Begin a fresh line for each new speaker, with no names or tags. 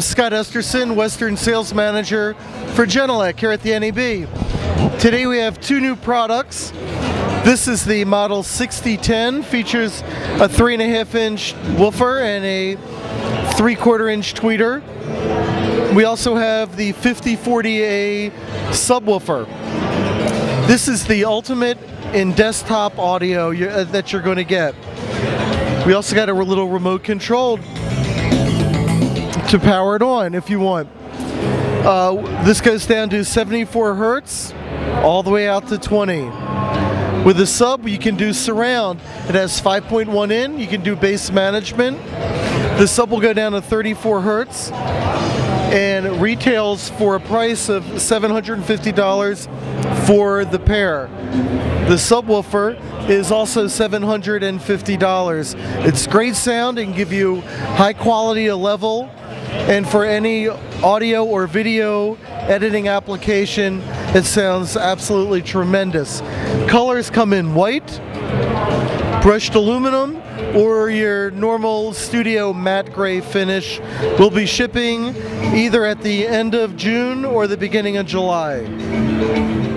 Scott Esterson, Western Sales Manager for Genelec here at the NAB. Today we have two new products. This is the model 6010, features a three and a half inch woofer and a three quarter inch tweeter. We also have the 5040A subwoofer. This is the ultimate in desktop audio uh, that you're going to get. We also got a little remote control to power it on if you want. Uh, this goes down to 74 hertz all the way out to 20. With the sub, you can do surround. It has 5.1 in. You can do bass management. The sub will go down to 34 hertz and retails for a price of $750 for the pair. The subwoofer is also $750. It's great sound and give you high quality a level and for any audio or video editing application it sounds absolutely tremendous. Colors come in white, brushed aluminum or your normal studio matte gray finish will be shipping either at the end of June or the beginning of July.